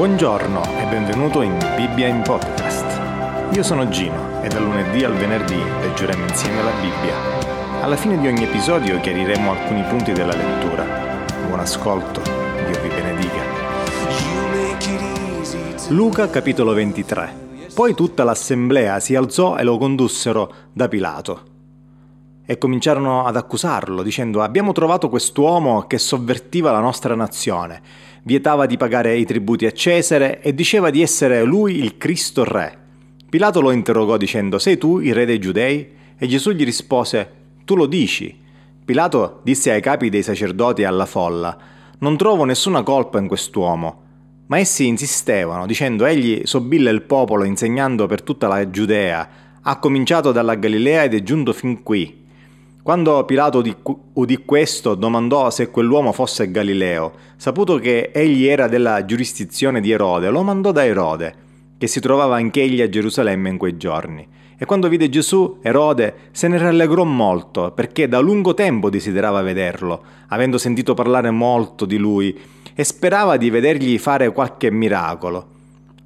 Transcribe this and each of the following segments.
Buongiorno e benvenuto in Bibbia in Podcast. Io sono Gino e dal lunedì al venerdì leggeremo insieme la Bibbia. Alla fine di ogni episodio chiariremo alcuni punti della lettura. Buon ascolto, Dio vi benedica. Luca capitolo 23. Poi tutta l'assemblea si alzò e lo condussero da Pilato. E cominciarono ad accusarlo, dicendo abbiamo trovato quest'uomo che sovvertiva la nostra nazione vietava di pagare i tributi a Cesare e diceva di essere lui il Cristo Re. Pilato lo interrogò dicendo Sei tu il re dei giudei? E Gesù gli rispose Tu lo dici. Pilato disse ai capi dei sacerdoti e alla folla Non trovo nessuna colpa in quest'uomo. Ma essi insistevano, dicendo Egli sobilla il popolo insegnando per tutta la Giudea, ha cominciato dalla Galilea ed è giunto fin qui. Quando Pilato udì questo, domandò se quell'uomo fosse Galileo. Saputo che egli era della giurisdizione di Erode, lo mandò da Erode, che si trovava anch'egli a Gerusalemme in quei giorni. E quando vide Gesù, Erode se ne rallegrò molto, perché da lungo tempo desiderava vederlo, avendo sentito parlare molto di lui, e sperava di vedergli fare qualche miracolo.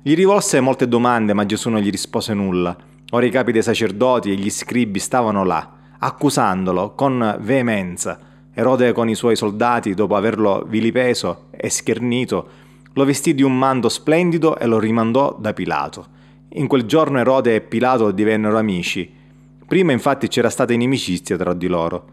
Gli rivolse molte domande, ma Gesù non gli rispose nulla. Ora i capi dei sacerdoti e gli scribi stavano là accusandolo con veemenza. Erode con i suoi soldati, dopo averlo vilipeso e schernito, lo vestì di un manto splendido e lo rimandò da Pilato. In quel giorno Erode e Pilato divennero amici. Prima infatti c'era stata inimicizia tra di loro.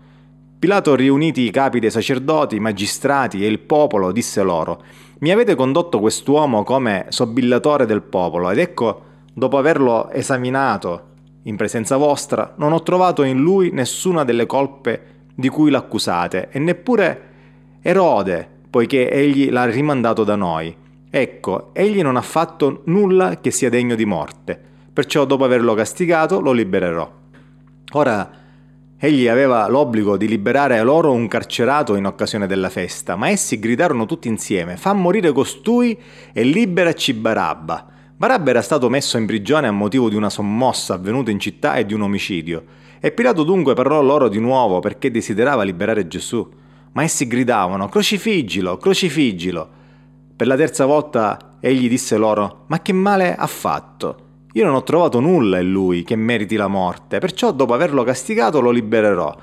Pilato, riuniti i capi dei sacerdoti, i magistrati e il popolo, disse loro, Mi avete condotto quest'uomo come sobillatore del popolo, ed ecco, dopo averlo esaminato in presenza vostra, non ho trovato in lui nessuna delle colpe di cui l'accusate, e neppure Erode, poiché egli l'ha rimandato da noi. Ecco, egli non ha fatto nulla che sia degno di morte, perciò dopo averlo castigato lo libererò. Ora, egli aveva l'obbligo di liberare loro un carcerato in occasione della festa, ma essi gridarono tutti insieme, fa morire costui e liberaci Barabba. Barabba era stato messo in prigione a motivo di una sommossa avvenuta in città e di un omicidio. E Pilato dunque parlò loro di nuovo perché desiderava liberare Gesù. Ma essi gridavano: Crocifiggilo, crocifiggilo. Per la terza volta egli disse loro: Ma che male ha fatto? Io non ho trovato nulla in lui che meriti la morte, perciò dopo averlo castigato lo libererò.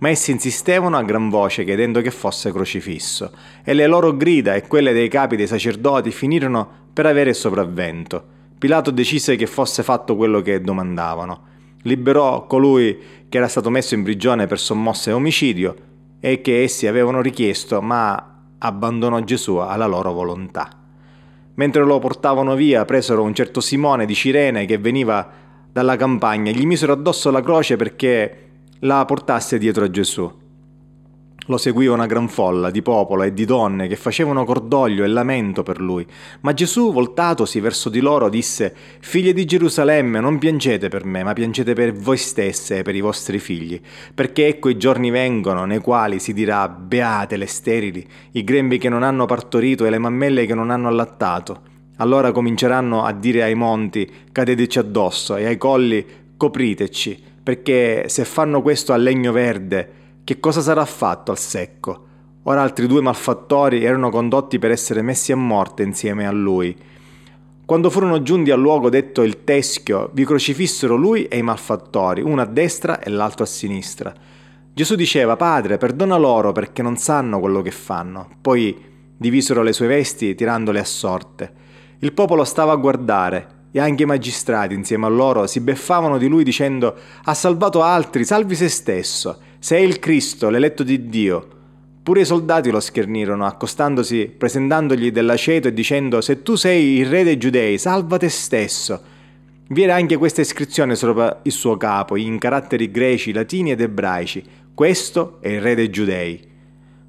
Ma essi insistevano a gran voce chiedendo che fosse crocifisso, e le loro grida e quelle dei capi dei sacerdoti finirono per avere sopravvento. Pilato decise che fosse fatto quello che domandavano. Liberò colui che era stato messo in prigione per sommossa e omicidio e che essi avevano richiesto, ma abbandonò Gesù alla loro volontà. Mentre lo portavano via, presero un certo Simone di Cirene che veniva dalla campagna gli misero addosso la croce perché la portasse dietro a Gesù. Lo seguiva una gran folla di popolo e di donne che facevano cordoglio e lamento per lui. Ma Gesù, voltatosi verso di loro, disse, Figlie di Gerusalemme, non piangete per me, ma piangete per voi stesse e per i vostri figli, perché ecco i giorni vengono nei quali si dirà, beate le sterili, i grembi che non hanno partorito e le mammelle che non hanno allattato. Allora cominceranno a dire ai monti, cadeteci addosso, e ai colli, copriteci, perché se fanno questo a legno verde, che cosa sarà fatto al secco? Ora altri due malfattori erano condotti per essere messi a morte insieme a lui. Quando furono giunti al luogo detto il teschio, vi crocifissero lui e i malfattori, uno a destra e l'altro a sinistra. Gesù diceva, Padre, perdona loro perché non sanno quello che fanno. Poi divisero le sue vesti tirandole a sorte. Il popolo stava a guardare e anche i magistrati insieme a loro si beffavano di lui dicendo, ha salvato altri, salvi se stesso. Sei il Cristo, l'eletto di Dio. Pure i soldati lo schernirono, accostandosi, presentandogli dell'aceto e dicendo: Se tu sei il re dei giudei, salva te stesso. Vi era anche questa iscrizione sopra il suo capo, in caratteri greci, latini ed ebraici: Questo è il re dei giudei.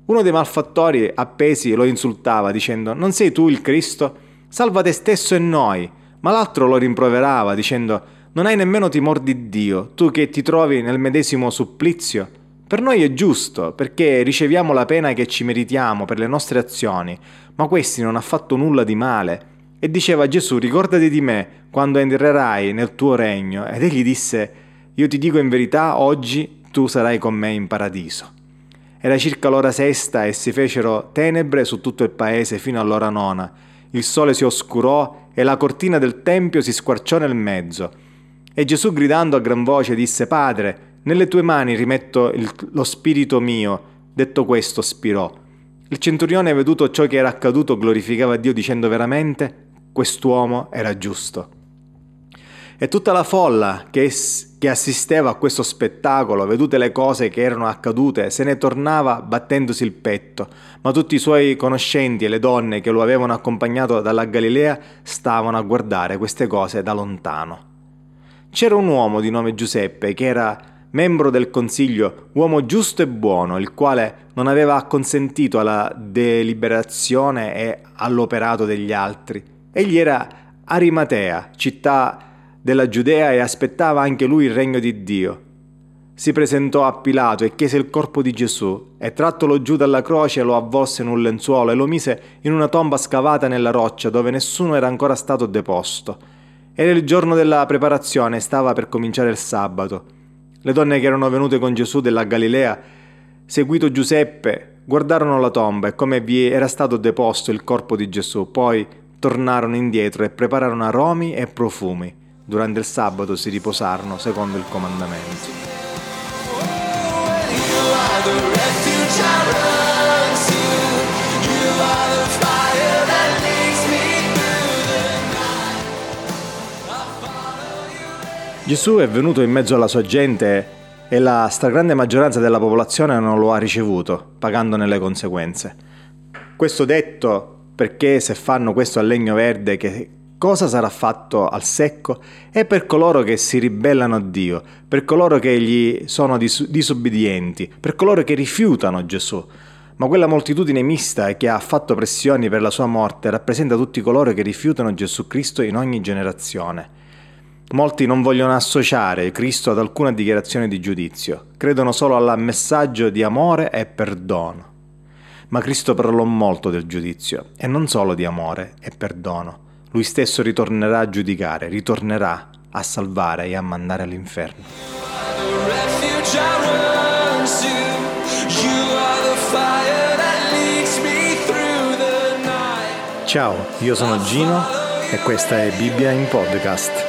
Uno dei malfattori appesi lo insultava, dicendo: Non sei tu il Cristo? Salva te stesso e noi. Ma l'altro lo rimproverava, dicendo: Non hai nemmeno timore di Dio, tu che ti trovi nel medesimo supplizio. Per noi è giusto, perché riceviamo la pena che ci meritiamo per le nostre azioni, ma questi non ha fatto nulla di male. E diceva Gesù, ricordati di me quando entrerai nel tuo regno. Ed egli disse, io ti dico in verità, oggi tu sarai con me in paradiso. Era circa l'ora sesta e si fecero tenebre su tutto il paese fino all'ora nona. il sole si oscurò e la cortina del Tempio si squarciò nel mezzo. E Gesù gridando a gran voce disse, Padre, nelle tue mani rimetto il, lo spirito mio. Detto questo, spirò. Il centurione, veduto ciò che era accaduto, glorificava Dio dicendo veramente, quest'uomo era giusto. E tutta la folla che, che, assisteva a questo spettacolo, vedute le cose che erano accadute, se ne tornava battendosi il petto, ma tutti i suoi conoscenti e le donne che lo avevano accompagnato dalla Galilea stavano a guardare queste cose da lontano. C'era un uomo di nome Giuseppe che era membro del consiglio, uomo giusto e buono, il quale non aveva acconsentito alla deliberazione e all'operato degli altri. Egli era Arimatea, città della Giudea e aspettava anche lui il regno di Dio. Si presentò a Pilato e chiese il corpo di Gesù e trattolo giù dalla croce lo avvolse in un lenzuolo e lo mise in una tomba scavata nella roccia dove nessuno era ancora stato deposto. Era il giorno della preparazione e stava per cominciare il sabato. Le donne che erano venute con Gesù della Galilea, seguito Giuseppe, guardarono la tomba e come vi era stato deposto il corpo di Gesù, poi tornarono indietro e prepararono aromi e profumi. Durante il sabato si riposarono secondo il comandamento. Gesù è venuto in mezzo alla sua gente e la stragrande maggioranza della popolazione non lo ha ricevuto, pagandone le conseguenze. Questo detto perché se fanno questo a legno verde che cosa sarà fatto al secco? È per coloro che si ribellano a Dio, per coloro che gli sono dis- disobbedienti, per coloro che rifiutano Gesù. Ma quella moltitudine mista che ha fatto pressioni per la sua morte rappresenta tutti coloro che rifiutano Gesù Cristo in ogni generazione. Molti non vogliono associare Cristo ad alcuna dichiarazione di giudizio, credono solo al messaggio di amore e perdono. Ma Cristo parlò molto del giudizio, e non solo di amore e perdono. Lui stesso ritornerà a giudicare, ritornerà a salvare e a mandare all'inferno. Ciao, io sono Gino e questa è Bibbia in podcast.